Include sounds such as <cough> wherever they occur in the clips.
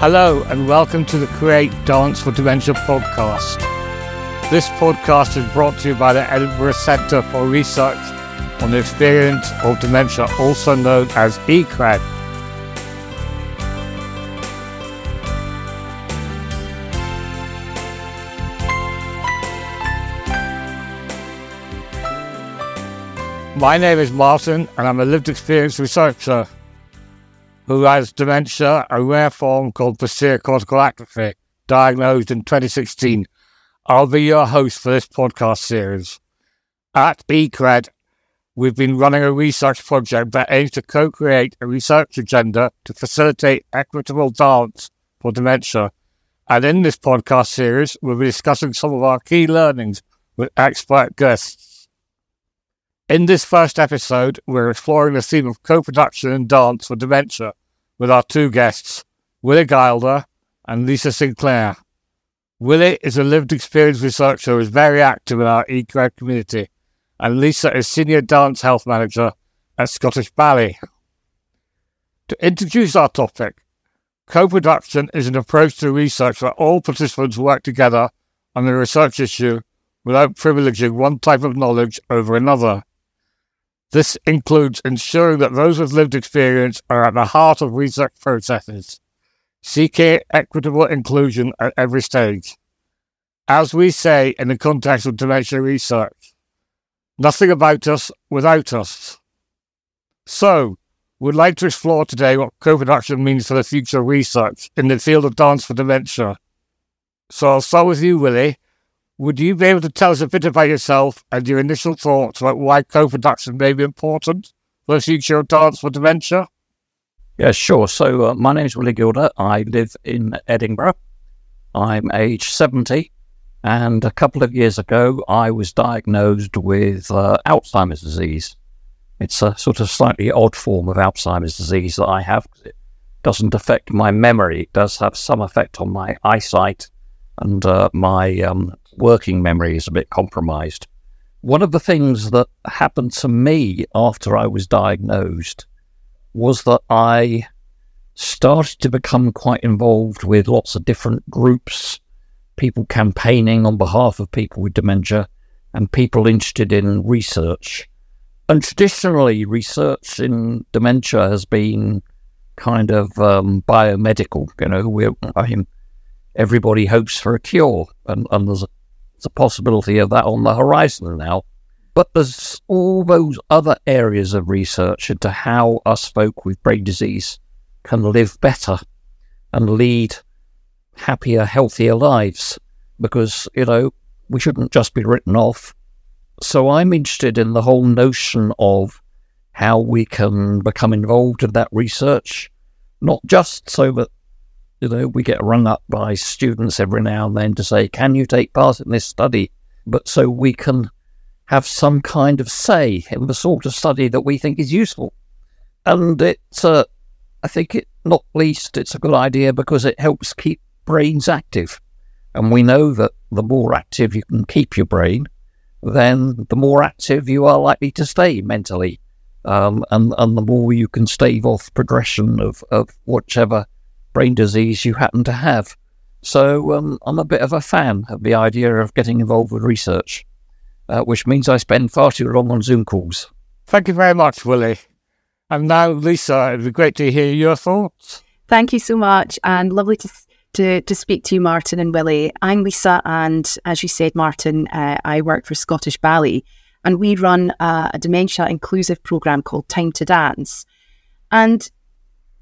Hello, and welcome to the Create Dance for Dementia podcast. This podcast is brought to you by the Edinburgh Centre for Research on the Experience of Dementia, also known as ECRED. My name is Martin, and I'm a lived experience researcher who has dementia, a rare form called posterior cortical atrophy, diagnosed in 2016. I'll be your host for this podcast series. At ECRED, we've been running a research project that aims to co create a research agenda to facilitate equitable dance for dementia. And in this podcast series, we'll be discussing some of our key learnings with expert guests. In this first episode, we're exploring the theme of co production and dance for dementia with our two guests, Willy Gilder and Lisa Sinclair. Willy is a lived experience researcher who is very active in our ECRED community, and Lisa is Senior Dance Health Manager at Scottish Ballet. To introduce our topic, co production is an approach to research where all participants work together on a research issue without privileging one type of knowledge over another. This includes ensuring that those with lived experience are at the heart of research processes, seeking equitable inclusion at every stage. As we say in the context of dementia research, nothing about us without us. So, we'd like to explore today what co production means for the future of research in the field of dance for dementia. So, I'll start with you, Willy. Would you be able to tell us a bit about yourself and your initial thoughts about why co production may be important for the future of dance for dementia? Yeah, sure. So, uh, my name is Willy Gilder. I live in Edinburgh. I'm age 70. And a couple of years ago, I was diagnosed with uh, Alzheimer's disease. It's a sort of slightly odd form of Alzheimer's disease that I have. It doesn't affect my memory, it does have some effect on my eyesight and uh, my um, working memory is a bit compromised. One of the things that happened to me after I was diagnosed was that I started to become quite involved with lots of different groups, people campaigning on behalf of people with dementia, and people interested in research. And traditionally, research in dementia has been kind of um, biomedical. You know, I mean, everybody hopes for a cure, and, and there's a a possibility of that on the horizon now. But there's all those other areas of research into how us folk with brain disease can live better and lead happier, healthier lives. Because, you know, we shouldn't just be written off. So I'm interested in the whole notion of how we can become involved in that research, not just so that you know, we get rung up by students every now and then to say, can you take part in this study? But so we can have some kind of say in the sort of study that we think is useful. And it's, uh, I think it, not least, it's a good idea because it helps keep brains active. And we know that the more active you can keep your brain, then the more active you are likely to stay mentally. Um, and, and the more you can stave off progression of, of whichever brain disease you happen to have. So um, I'm a bit of a fan of the idea of getting involved with research, uh, which means I spend far too long on Zoom calls. Thank you very much, Willy. And now, Lisa, it'd be great to hear your thoughts. Thank you so much, and lovely to to, to speak to you, Martin and Willy. I'm Lisa, and as you said, Martin, uh, I work for Scottish Ballet, and we run a, a dementia inclusive program called Time to Dance. And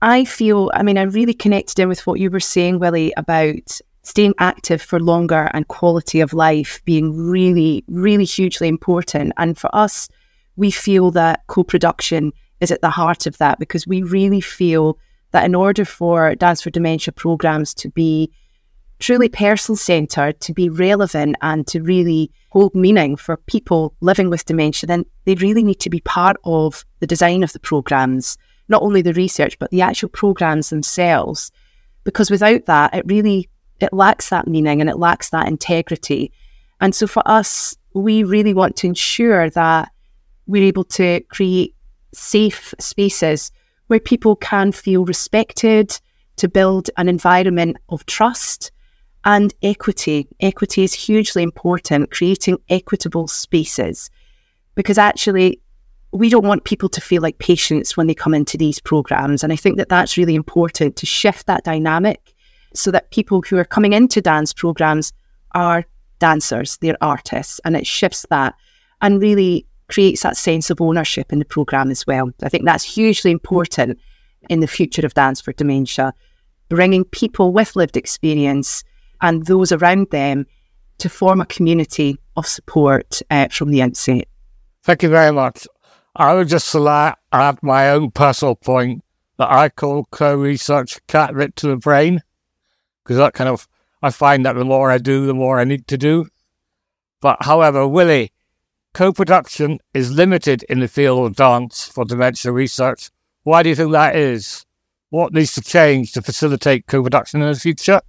I feel, I mean, I really connected in with what you were saying, Willy, about staying active for longer and quality of life being really, really hugely important. And for us, we feel that co production is at the heart of that because we really feel that in order for Dance for Dementia programs to be truly person centered, to be relevant, and to really hold meaning for people living with dementia, then they really need to be part of the design of the programs not only the research, but the actual programs themselves. Because without that, it really it lacks that meaning and it lacks that integrity. And so for us, we really want to ensure that we're able to create safe spaces where people can feel respected, to build an environment of trust and equity. Equity is hugely important, creating equitable spaces, because actually, we don't want people to feel like patients when they come into these programs. And I think that that's really important to shift that dynamic so that people who are coming into dance programs are dancers, they're artists, and it shifts that and really creates that sense of ownership in the program as well. I think that's hugely important in the future of dance for dementia, bringing people with lived experience and those around them to form a community of support uh, from the outset. Thank you very much. I would just like add my own personal point that I call co-research cat writ to the brain, because that kind of I find that the more I do, the more I need to do. But however, Willy, co-production is limited in the field of dance for dementia research. Why do you think that is? What needs to change to facilitate co-production in the future?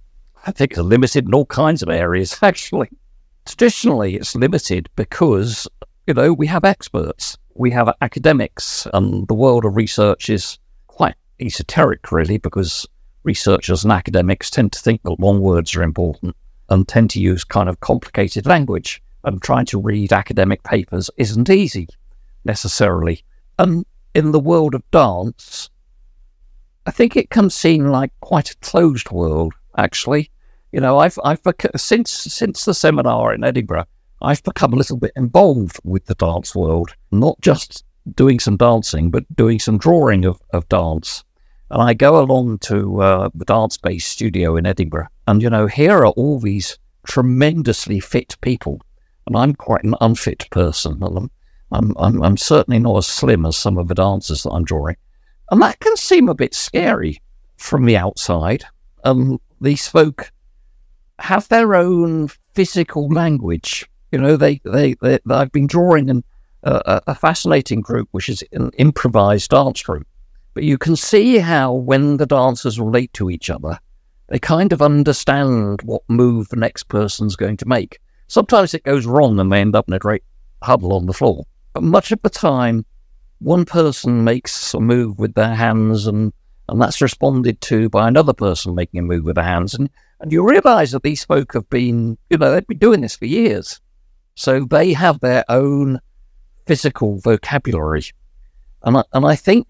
I think it's limited in all kinds of areas, actually. Traditionally, it's limited because, you know, we have experts, we have academics, and the world of research is quite esoteric, really, because researchers and academics tend to think that long words are important and tend to use kind of complicated language. And trying to read academic papers isn't easy necessarily. And in the world of dance, I think it can seem like quite a closed world actually. You know, I've I've since since the seminar in Edinburgh, I've become a little bit involved with the dance world, not just doing some dancing, but doing some drawing of, of dance. And I go along to uh, the dance based studio in Edinburgh, and you know, here are all these tremendously fit people, and I'm quite an unfit person. I'm, I'm, I'm, I'm certainly not as slim as some of the dancers that I'm drawing, and that can seem a bit scary from the outside. Um, these folk have their own physical language. You know, they, they, they I've been drawing an, uh, a fascinating group, which is an improvised dance group. But you can see how when the dancers relate to each other, they kind of understand what move the next person's going to make. Sometimes it goes wrong and they end up in a great huddle on the floor. But much of the time, one person makes a move with their hands and and that's responded to by another person making a move with their hands. And, and you realize that these folk have been, you know, they've been doing this for years. So they have their own physical vocabulary. And I, and I think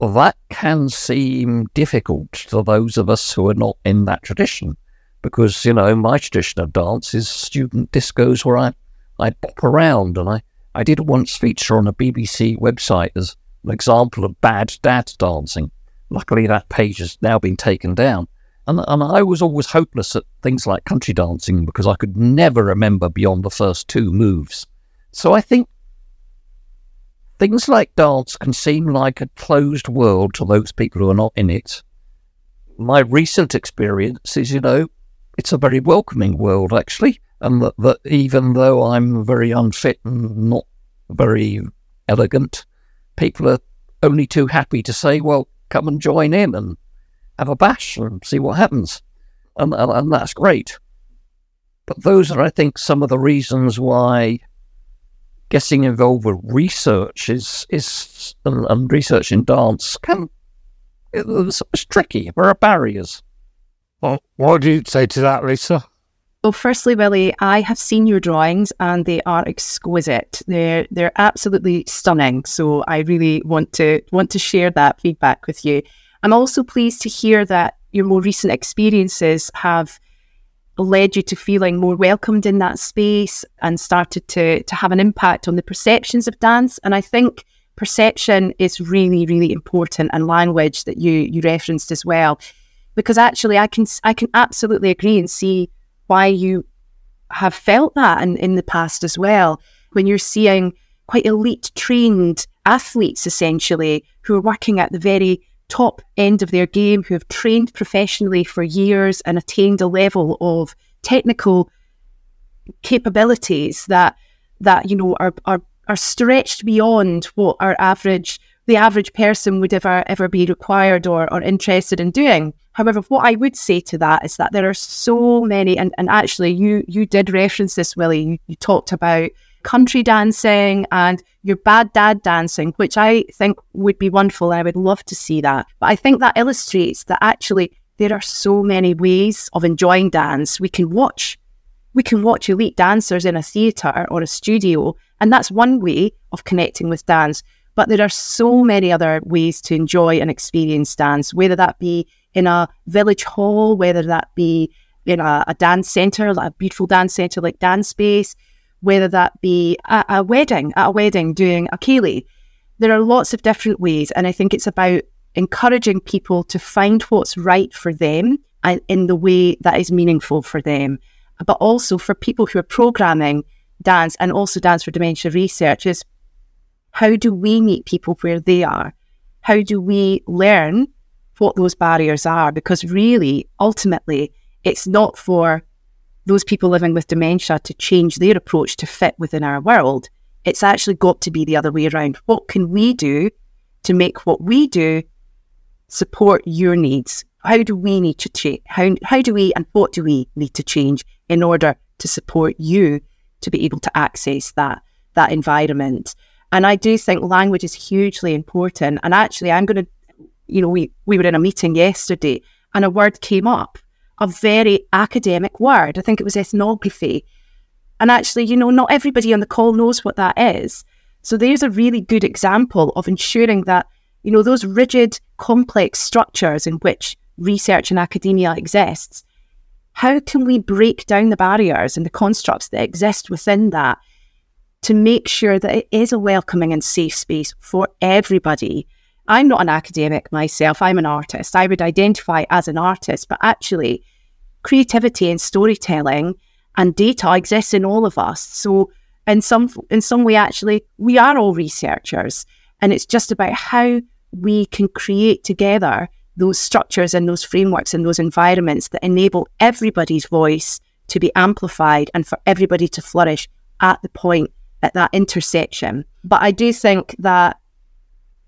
that can seem difficult to those of us who are not in that tradition. Because, you know, my tradition of dance is student discos where I, I pop around. And I, I did once feature on a BBC website as an example of bad dad dancing Luckily, that page has now been taken down. And, and I was always hopeless at things like country dancing because I could never remember beyond the first two moves. So I think things like dance can seem like a closed world to those people who are not in it. My recent experience is, you know, it's a very welcoming world, actually. And that, that even though I'm very unfit and not very elegant, people are only too happy to say, well, come and join in and have a bash and see what happens. And, and, and that's great. But those are, I think, some of the reasons why getting involved with research is is and, and research in dance can it's, it's tricky. There are barriers. Well, what do you say to that, Lisa? Well, firstly, Willy, I have seen your drawings and they are exquisite. They're they're absolutely stunning. So I really want to want to share that feedback with you. I'm also pleased to hear that your more recent experiences have led you to feeling more welcomed in that space and started to to have an impact on the perceptions of dance. And I think perception is really, really important and language that you you referenced as well. Because actually I can I can absolutely agree and see why you have felt that in, in the past as well. When you're seeing quite elite trained athletes essentially who are working at the very top end of their game, who have trained professionally for years and attained a level of technical capabilities that that you know are are are stretched beyond what our average the average person would ever ever be required or, or interested in doing. However, what I would say to that is that there are so many, and, and actually you you did reference this, Willy. You, you talked about country dancing and your bad dad dancing, which I think would be wonderful. I would love to see that. But I think that illustrates that actually there are so many ways of enjoying dance. We can watch, we can watch elite dancers in a theatre or a studio, and that's one way of connecting with dance. But there are so many other ways to enjoy and experience dance, whether that be in a village hall, whether that be in a, a dance centre, like a beautiful dance centre like Dance Base, whether that be at a wedding, at a wedding doing a ceilidh. There are lots of different ways, and I think it's about encouraging people to find what's right for them and in the way that is meaningful for them. But also for people who are programming dance and also dance for dementia research is how do we meet people where they are? How do we learn what those barriers are? Because really, ultimately, it's not for those people living with dementia to change their approach to fit within our world. It's actually got to be the other way around. What can we do to make what we do support your needs? How do we need to change? How, how do we and what do we need to change in order to support you to be able to access that, that environment? And I do think language is hugely important. And actually, I'm going to, you know, we, we were in a meeting yesterday and a word came up a very academic word. I think it was ethnography. And actually, you know, not everybody on the call knows what that is. So there's a really good example of ensuring that, you know, those rigid, complex structures in which research and academia exists, how can we break down the barriers and the constructs that exist within that to make sure that it is a welcoming and safe space for everybody I'm not an academic myself, I'm an artist. I would identify as an artist, but actually, creativity and storytelling and data exists in all of us. So, in some in some way, actually, we are all researchers, and it's just about how we can create together those structures and those frameworks and those environments that enable everybody's voice to be amplified and for everybody to flourish at the point at that intersection. But I do think that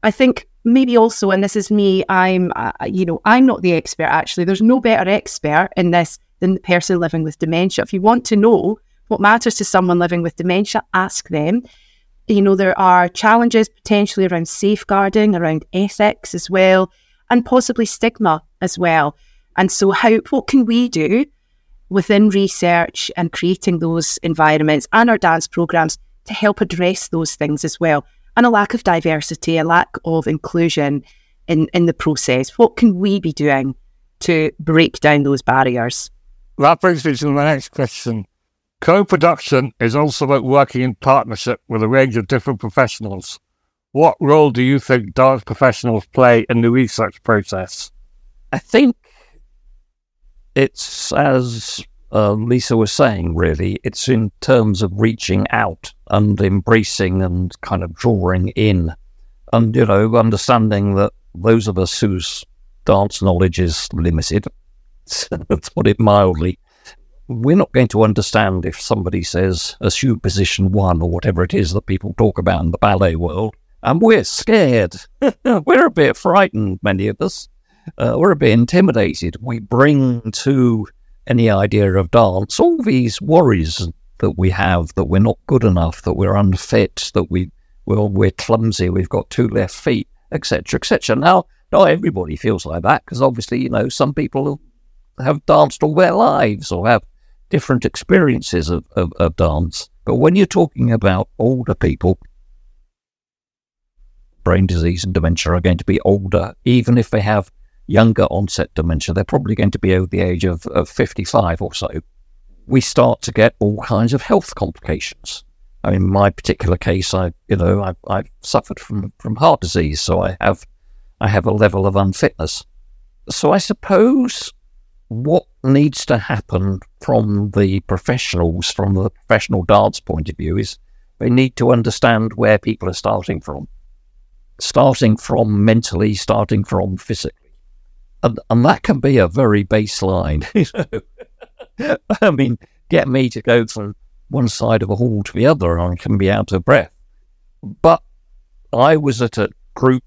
I think maybe also, and this is me, I'm, uh, you know, I'm not the expert actually. There's no better expert in this than the person living with dementia. If you want to know what matters to someone living with dementia, ask them. You know, there are challenges potentially around safeguarding, around ethics as well, and possibly stigma as well. And so, how what can we do within research and creating those environments and our dance programs to help address those things as well? And a lack of diversity, a lack of inclusion in, in the process. What can we be doing to break down those barriers? That brings me to my next question. Co production is also about working in partnership with a range of different professionals. What role do you think dance professionals play in the research process? I think it's as uh, Lisa was saying, really, it's in terms of reaching out and embracing and kind of drawing in, and you know, understanding that those of us whose dance knowledge is limited, <laughs> to put it mildly, we're not going to understand if somebody says assume position one or whatever it is that people talk about in the ballet world, and we're scared. <laughs> we're a bit frightened, many of us. Uh, we're a bit intimidated. We bring to any idea of dance, all these worries that we have that we're not good enough, that we're unfit, that we well we're clumsy, we've got two left feet, etc., etc. Now, not everybody feels like that because obviously, you know, some people have danced all their lives or have different experiences of, of, of dance. But when you're talking about older people, brain disease and dementia are going to be older, even if they have younger onset dementia, they're probably going to be over the age of, of 55 or so. We start to get all kinds of health complications. I mean, my particular case, I, you know, I've, I've suffered from, from heart disease, so I have, I have a level of unfitness. So I suppose what needs to happen from the professionals, from the professional dance point of view, is they need to understand where people are starting from. Starting from mentally, starting from physically and, and that can be a very baseline. <laughs> You know? I mean, get me to go from one side of a hall to the other, and I can be out of breath. But I was at a group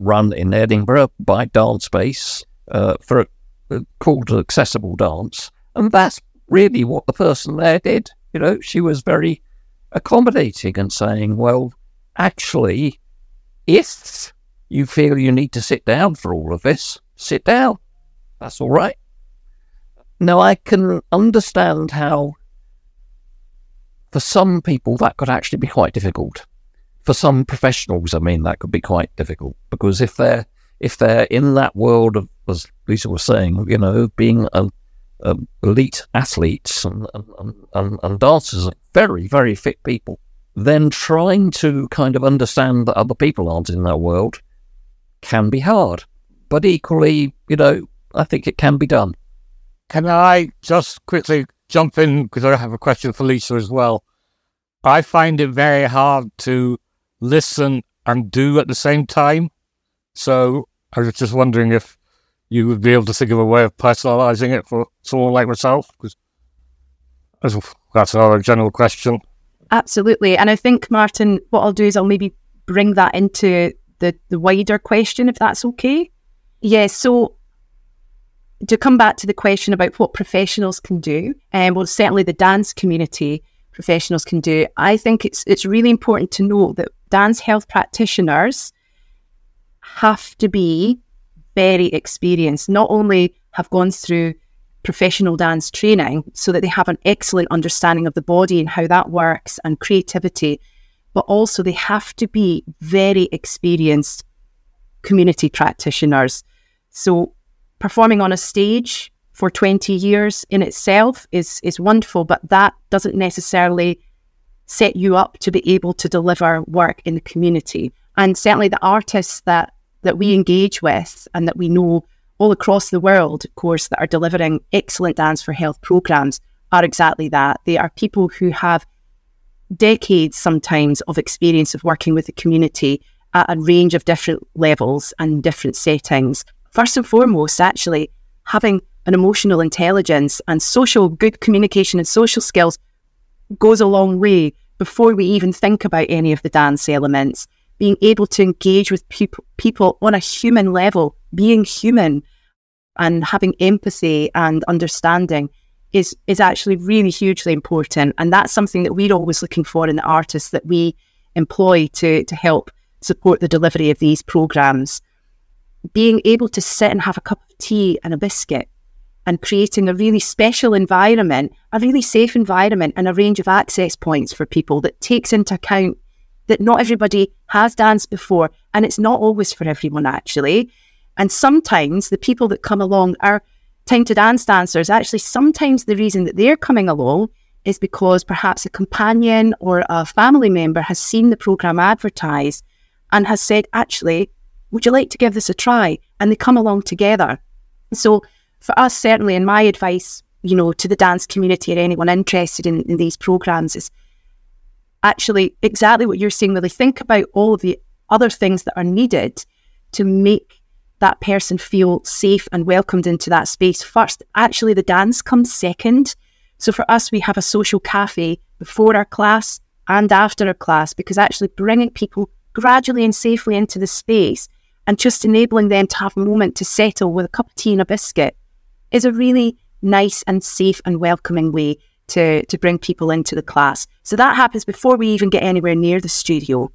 run in Edinburgh by Dance Base uh, for a, called Accessible Dance, and that's really what the person there did. You know, she was very accommodating and saying, "Well, actually, if you feel you need to sit down for all of this, sit down. That's all right. Now, I can understand how, for some people, that could actually be quite difficult. For some professionals, I mean, that could be quite difficult because if they're if they're in that world of, as Lisa was saying, you know, being a, a elite athletes and, and, and, and dancers, very very fit people, then trying to kind of understand that other people aren't in that world can be hard. But equally, you know, I think it can be done. Can I just quickly jump in because I have a question for Lisa as well? I find it very hard to listen and do at the same time. So I was just wondering if you would be able to think of a way of personalizing it for someone like myself, because that's another general question. Absolutely. And I think, Martin, what I'll do is I'll maybe bring that into the, the wider question, if that's okay. Yeah, so to come back to the question about what professionals can do, and um, well, certainly the dance community professionals can do, I think it's it's really important to note that dance health practitioners have to be very experienced, not only have gone through professional dance training so that they have an excellent understanding of the body and how that works and creativity, but also they have to be very experienced community practitioners. So performing on a stage for 20 years in itself is is wonderful, but that doesn't necessarily set you up to be able to deliver work in the community. And certainly the artists that that we engage with and that we know all across the world, of course, that are delivering excellent dance for health programs are exactly that. They are people who have decades sometimes of experience of working with the community at a range of different levels and different settings first and foremost, actually, having an emotional intelligence and social good communication and social skills goes a long way before we even think about any of the dance elements. Being able to engage with people, people on a human level, being human and having empathy and understanding is is actually really hugely important. And that's something that we're always looking for in the artists that we employ to to help support the delivery of these programs being able to sit and have a cup of tea and a biscuit and creating a really special environment, a really safe environment, and a range of access points for people that takes into account that not everybody has danced before, and it's not always for everyone actually. And sometimes the people that come along are time to dance dancers. Actually, sometimes the reason that they're coming along is because perhaps a companion or a family member has seen the program advertised and has said, actually, would you like to give this a try? And they come along together. So for us, certainly, and my advice, you know, to the dance community or anyone interested in, in these programs is actually exactly what you're saying, really think about all of the other things that are needed to make that person feel safe and welcomed into that space first. Actually, the dance comes second. So for us, we have a social cafe before our class and after our class because actually bringing people gradually and safely into the space and just enabling them to have a moment to settle with a cup of tea and a biscuit is a really nice and safe and welcoming way to, to bring people into the class. So that happens before we even get anywhere near the studio.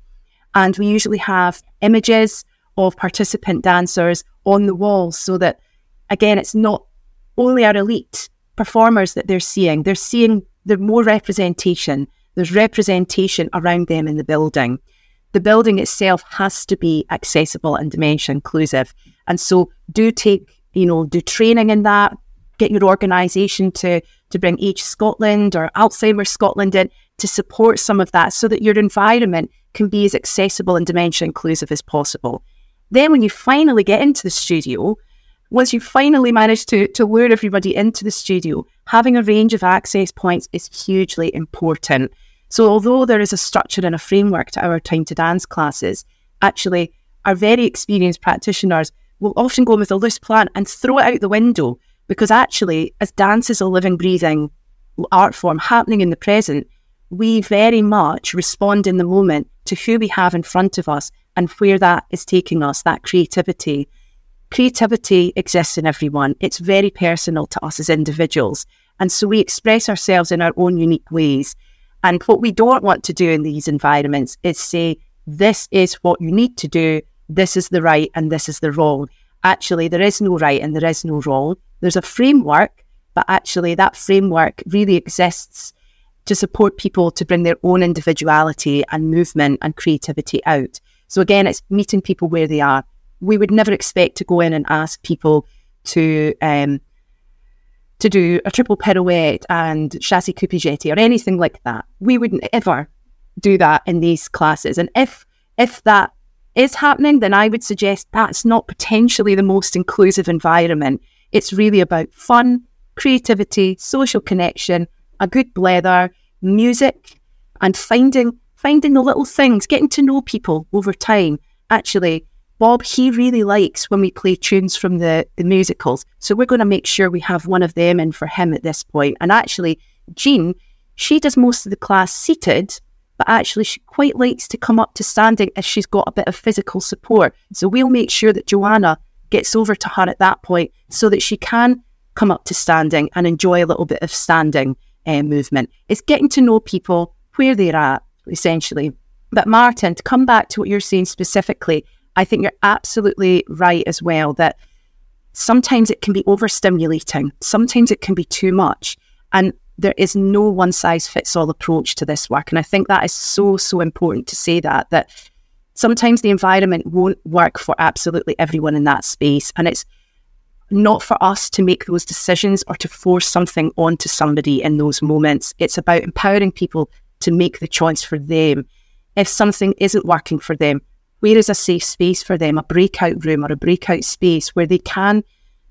And we usually have images of participant dancers on the walls so that, again, it's not only our elite performers that they're seeing, they're seeing the more representation. There's representation around them in the building the building itself has to be accessible and dementia inclusive. And so do take, you know, do training in that, get your organisation to to bring Age Scotland or Alzheimer's Scotland in to support some of that so that your environment can be as accessible and dementia inclusive as possible. Then when you finally get into the studio, once you finally manage to, to lure everybody into the studio, having a range of access points is hugely important. So, although there is a structure and a framework to our time to dance classes, actually, our very experienced practitioners will often go with a loose plan and throw it out the window because actually, as dance is a living, breathing art form happening in the present, we very much respond in the moment to who we have in front of us and where that is taking us, that creativity. Creativity exists in everyone. It's very personal to us as individuals. And so we express ourselves in our own unique ways. And what we don't want to do in these environments is say, this is what you need to do, this is the right and this is the wrong. actually there is no right and there is no wrong. There's a framework, but actually that framework really exists to support people to bring their own individuality and movement and creativity out. So again, it's meeting people where they are. We would never expect to go in and ask people to um, to do a triple pirouette and chassé coupé jeté or anything like that. We wouldn't ever do that in these classes. And if if that is happening, then I would suggest that's not potentially the most inclusive environment. It's really about fun, creativity, social connection, a good blether, music, and finding finding the little things, getting to know people over time. Actually, Bob, he really likes when we play tunes from the, the musicals. So we're going to make sure we have one of them in for him at this point. And actually, Jean, she does most of the class seated, but actually she quite likes to come up to standing if she's got a bit of physical support. So we'll make sure that Joanna gets over to her at that point so that she can come up to standing and enjoy a little bit of standing uh, movement. It's getting to know people where they're at, essentially. But Martin, to come back to what you're saying specifically, I think you're absolutely right as well that sometimes it can be overstimulating, sometimes it can be too much. And there is no one size fits all approach to this work. And I think that is so, so important to say that, that sometimes the environment won't work for absolutely everyone in that space. And it's not for us to make those decisions or to force something onto somebody in those moments. It's about empowering people to make the choice for them. If something isn't working for them, where is a safe space for them, a breakout room or a breakout space where they can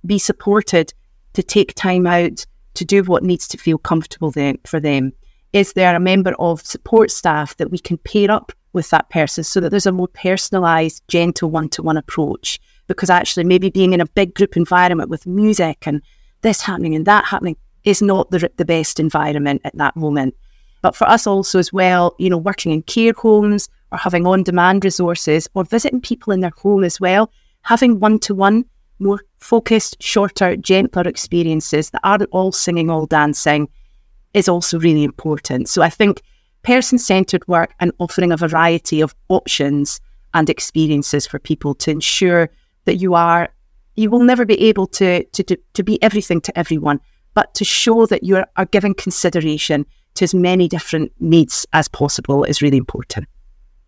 be supported to take time out to do what needs to feel comfortable then for them? Is there a member of support staff that we can pair up with that person so that there's a more personalized, gentle one to one approach? Because actually, maybe being in a big group environment with music and this happening and that happening is not the, the best environment at that moment. But for us also as well, you know, working in care homes or having on demand resources or visiting people in their home as well, having one to one, more focused, shorter, gentler experiences that aren't all singing, all dancing is also really important. So I think person centered work and offering a variety of options and experiences for people to ensure that you are you will never be able to to to, to be everything to everyone, but to show that you are giving consideration to as many different needs as possible is really important.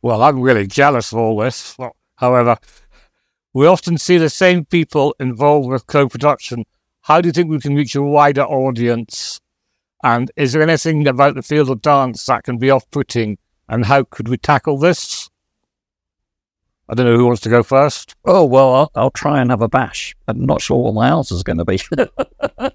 Well, I'm really jealous of all this. However, we often see the same people involved with co production. How do you think we can reach a wider audience? And is there anything about the field of dance that can be off putting? And how could we tackle this? I don't know who wants to go first. Oh, well, I'll, I'll try and have a bash. I'm not sure what my answer is going to be. <laughs>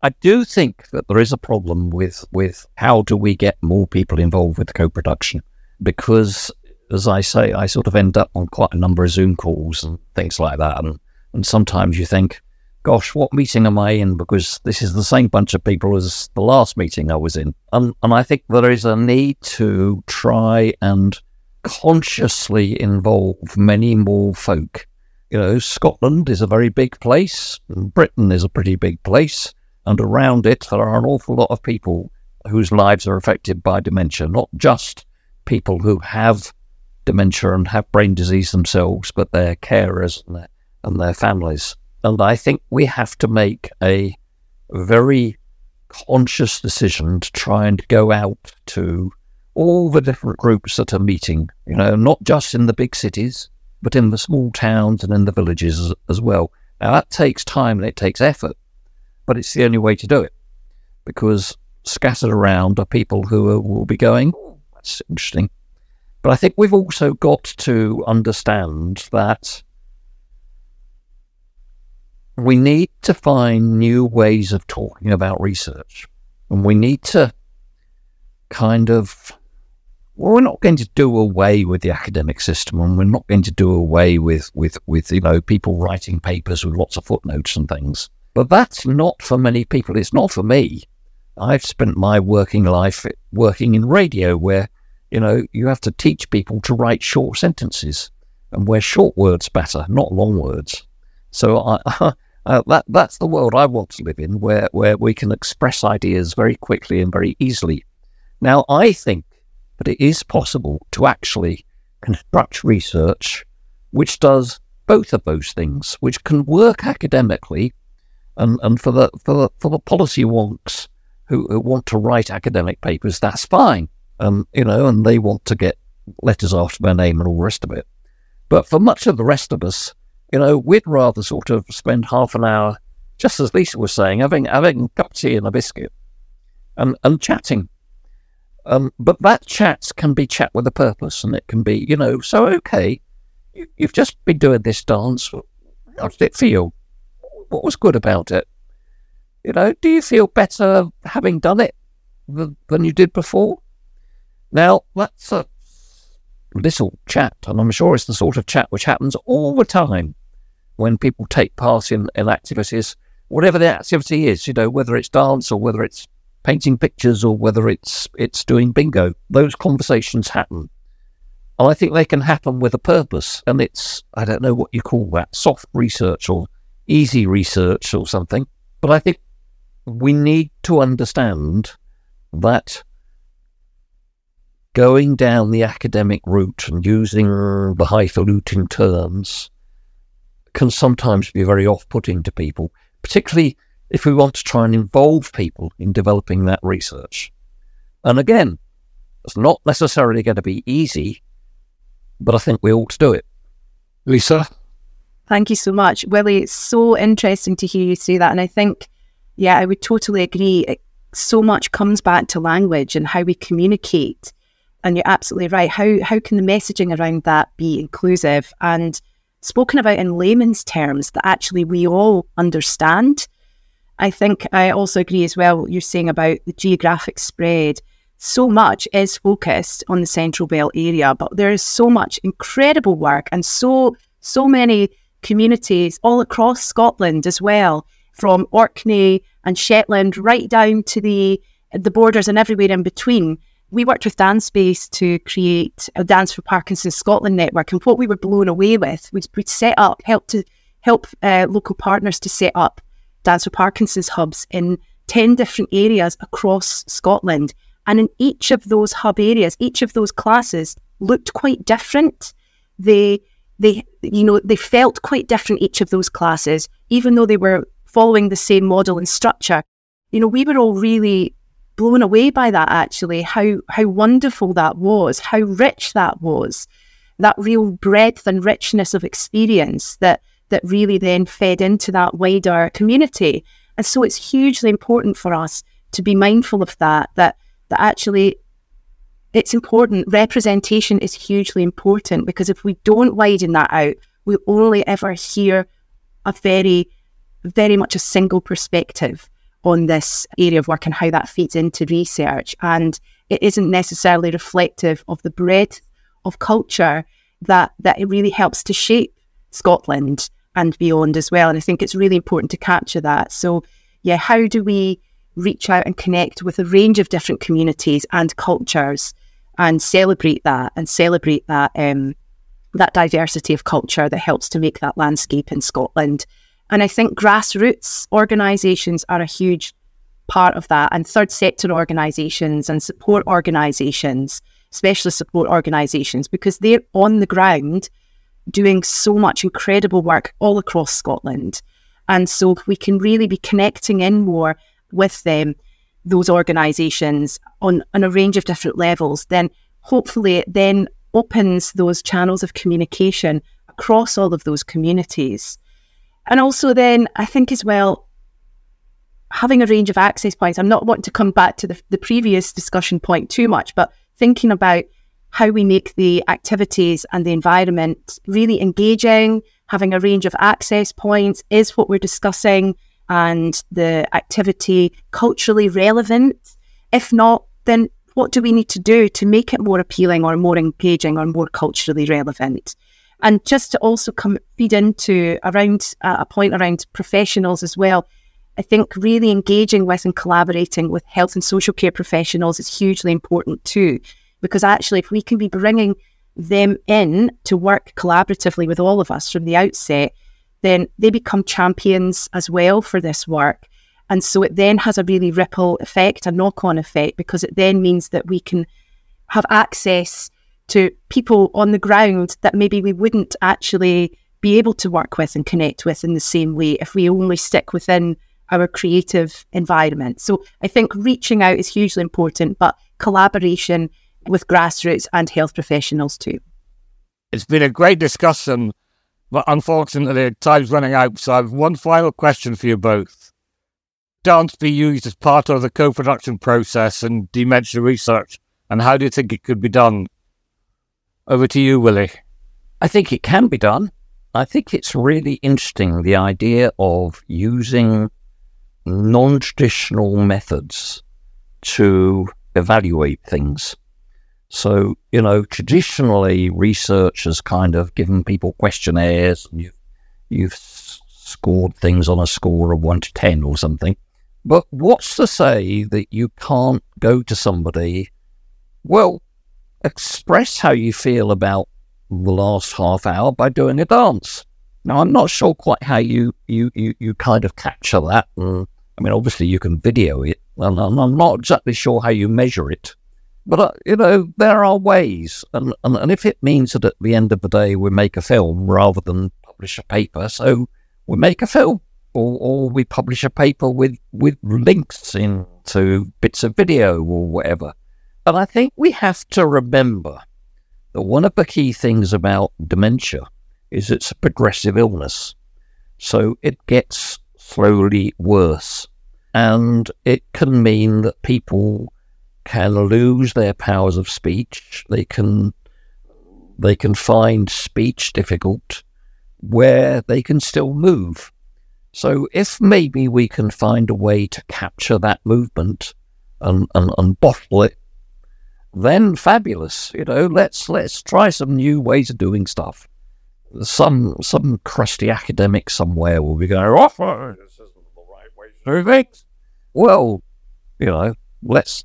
I do think that there is a problem with, with how do we get more people involved with co production because, as I say, I sort of end up on quite a number of Zoom calls and things like that. And, and sometimes you think, gosh, what meeting am I in? Because this is the same bunch of people as the last meeting I was in. And, and I think there is a need to try and consciously involve many more folk. You know, Scotland is a very big place, Britain is a pretty big place, and around it there are an awful lot of people whose lives are affected by dementia, not just people who have dementia and have brain disease themselves, but their carers and their, and their families. And I think we have to make a very conscious decision to try and go out to all the different groups that are meeting, you know, not just in the big cities, but in the small towns and in the villages as, well. Now, that takes time and it takes effort, but it's the only way to do it because scattered around are people who will be going, that's interesting. But I think we've also got to understand that we need to find new ways of talking about research. And we need to kind of, well, we're not going to do away with the academic system and we're not going to do away with, with, with, you know, people writing papers with lots of footnotes and things. But that's not for many people. It's not for me. I've spent my working life working in radio where, you know, you have to teach people to write short sentences and where short words matter, not long words. So I, <laughs> uh, that that's the world I want to live in, where where we can express ideas very quickly and very easily. Now, I think that it is possible to actually construct research which does both of those things, which can work academically, and, and for the for the for the policy wonks who, who want to write academic papers, that's fine. Um, you know, and they want to get letters after their name and all the rest of it. But for much of the rest of us, you know, we'd rather sort of spend half an hour, just as Lisa was saying, having having a cup of tea and a biscuit, and and chatting. Um, but that chat can be chat with a purpose, and it can be, you know, so okay, you, you've just been doing this dance. How did it feel? What was good about it? You know, do you feel better having done it than you did before? Now, that's a little chat, and I'm sure it's the sort of chat which happens all the time when people take part in, in activities, whatever the activity is, you know, whether it's dance or whether it's painting pictures or whether it's it's doing bingo. Those conversations happen. And I think they can happen with a purpose. And it's I don't know what you call that, soft research or easy research or something. But I think we need to understand that going down the academic route and using the highfalutin terms can sometimes be very off putting to people, particularly if we want to try and involve people in developing that research. And again, it's not necessarily going to be easy, but I think we ought to do it. Lisa? Thank you so much. Willy, it's so interesting to hear you say that. And I think, yeah, I would totally agree. It, so much comes back to language and how we communicate. And you're absolutely right. How how can the messaging around that be inclusive and spoken about in layman's terms that actually we all understand? I think I also agree as well. You're saying about the geographic spread. So much is focused on the Central Belt area, but there is so much incredible work and so so many communities all across Scotland as well, from Orkney and Shetland right down to the the borders and everywhere in between. We worked with Dance Base to create a Dance for Parkinson's Scotland network, and what we were blown away with was we set up, help to help uh, local partners to set up Dance for Parkinson's hubs in ten different areas across Scotland, and in each of those hub areas, each of those classes looked quite different. They they you know they felt quite different each of those classes even though they were following the same model and structure you know we were all really blown away by that actually. How how wonderful that was. How rich that was. That real breadth and richness of experience that that really then fed into that wider community. And so it's hugely important for us to be mindful of that that that actually it's important. Representation is hugely important because if we don't widen that out, we only ever hear a very, very much a single perspective on this area of work and how that feeds into research. And it isn't necessarily reflective of the breadth of culture that, that it really helps to shape Scotland and beyond as well. And I think it's really important to capture that. So, yeah, how do we reach out and connect with a range of different communities and cultures and celebrate that and celebrate that um, that diversity of culture that helps to make that landscape in Scotland. And I think grassroots organisations are a huge part of that, and third sector organisations and support organisations, specialist support organisations, because they're on the ground doing so much incredible work all across Scotland. And so we can really be connecting in more with them those organisations on, on a range of different levels, then hopefully it then opens those channels of communication across all of those communities. And also then I think as well, having a range of access points, I'm not wanting to come back to the, the previous discussion point too much, but thinking about how we make the activities and the environment really engaging, having a range of access points is what we're discussing and the activity culturally relevant? If not, then what do we need to do to make it more appealing or more engaging or more culturally relevant? And just to also come feed into around uh, a point around professionals as well, I think really engaging with and collaborating with health and social care professionals is hugely important too. Because actually, if we can be bringing them in to work collaboratively with all of us from the outset, then they become champions as well for this work. And so it then has a really ripple effect, a knock on effect, because it then means that we can have access to people on the ground that maybe we wouldn't actually be able to work with and connect with in the same way if we only stick within our creative environment. So I think reaching out is hugely important, but collaboration with grassroots and health professionals too. It's been a great discussion, but unfortunately, time's running out. So I have one final question for you both. Dance be used as part of the co production process and dementia research, and how do you think it could be done? Over to you, Willy. I think it can be done. I think it's really interesting the idea of using non traditional methods to evaluate things. So, you know, traditionally research has kind of given people questionnaires and you've, you've scored things on a score of one to 10 or something. But what's to say that you can't go to somebody, well, express how you feel about the last half hour by doing a dance. Now, I'm not sure quite how you, you, you, you kind of capture that. And, I mean, obviously, you can video it, and I'm not exactly sure how you measure it. But, uh, you know, there are ways. And, and, and if it means that at the end of the day we make a film rather than publish a paper, so we make a film. Or, or we publish a paper with, with links into bits of video or whatever. And I think we have to remember that one of the key things about dementia is it's a progressive illness. So it gets slowly worse. And it can mean that people can lose their powers of speech. They can they can find speech difficult where they can still move. So if maybe we can find a way to capture that movement and, and, and bottle it then fabulous. You know, let's let's try some new ways of doing stuff. Some some crusty academic somewhere will be going, oh, uh, this isn't the right way to do things. Well, you know, let's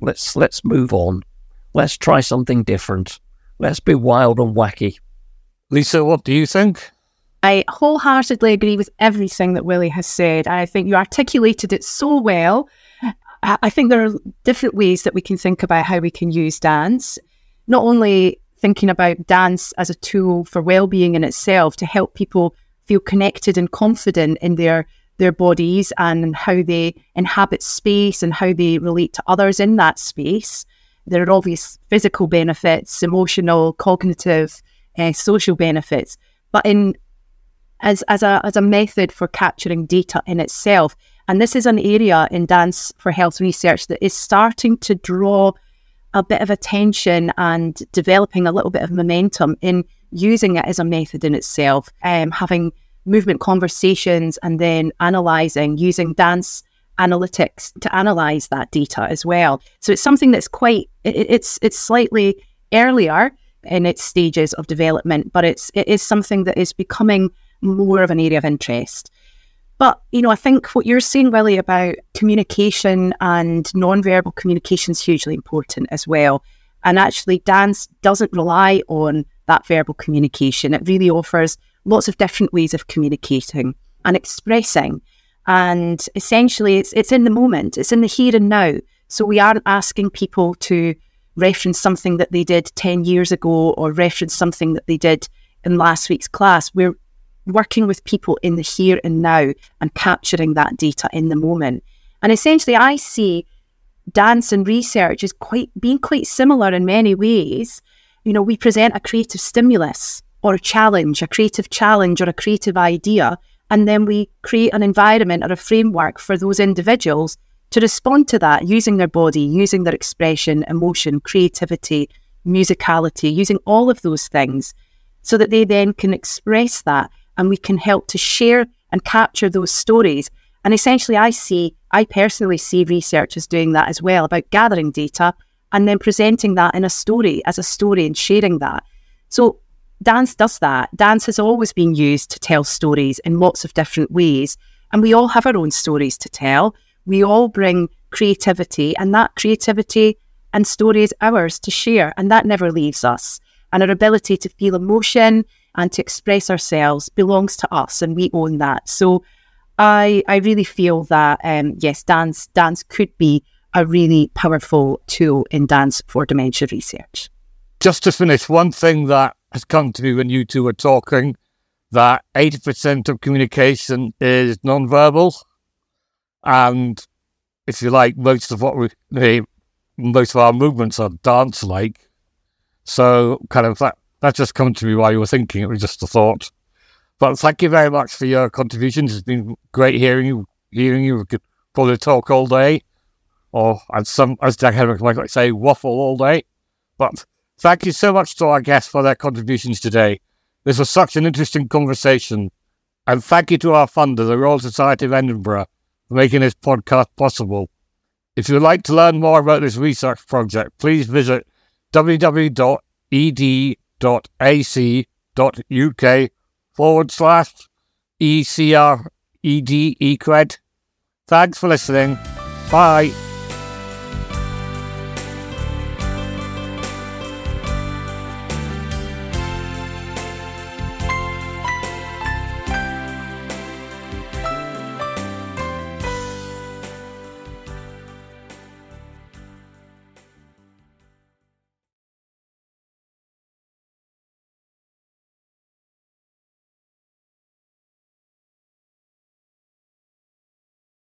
let's let's move on. Let's try something different. Let's be wild and wacky. Lisa, what do you think? I wholeheartedly agree with everything that Willy has said. I think you articulated it so well. I think there are different ways that we can think about how we can use dance. Not only thinking about dance as a tool for well-being in itself to help people feel connected and confident in their their bodies and how they inhabit space and how they relate to others in that space. There are obvious physical benefits, emotional, cognitive, uh, social benefits, but in as as a as a method for capturing data in itself, and this is an area in Dance for Health research that is starting to draw a bit of attention and developing a little bit of momentum in using it as a method in itself, um, having movement conversations and then analysing using dance analytics to analyse that data as well. So it's something that's quite it, it's it's slightly earlier in its stages of development, but it's it is something that is becoming more of an area of interest. But, you know, I think what you're saying, Willy, about communication and nonverbal communication is hugely important as well. And actually, dance doesn't rely on that verbal communication. It really offers lots of different ways of communicating and expressing. And essentially, it's, it's in the moment, it's in the here and now. So we aren't asking people to reference something that they did 10 years ago or reference something that they did in last week's class. We're working with people in the here and now and capturing that data in the moment. And essentially, I see dance and research as quite being quite similar in many ways. You know, we present a creative stimulus or a challenge, a creative challenge or a creative idea, and then we create an environment or a framework for those individuals to respond to that using their body, using their expression, emotion, creativity, musicality, using all of those things so that they then can express that and we can help to share and capture those stories. And essentially, I see, I personally see researchers doing that as well about gathering data and then presenting that in a story as a story and sharing that. So, dance does that. Dance has always been used to tell stories in lots of different ways. And we all have our own stories to tell. We all bring creativity, and that creativity and story is ours to share. And that never leaves us. And our ability to feel emotion and to express ourselves belongs to us and we own that. So I I really feel that um, yes, dance dance could be a really powerful tool in dance for dementia research. Just to finish, one thing that has come to me when you two were talking that 80% of communication is non-verbal, and if you like, most of what we, most of our movements are dance-like. So, kind of that that just come to me while you were thinking. It was just a thought. But thank you very much for your contributions. It's been great hearing you. Hearing you, we could probably talk all day, or as some as Jack Henrik might say, waffle all day. But thank you so much to our guests for their contributions today. This was such an interesting conversation. And thank you to our funder, the Royal Society of Edinburgh, for making this podcast possible. If you'd like to learn more about this research project, please visit www.ed.ac.uk forward slash ECRED Thanks for listening. Bye.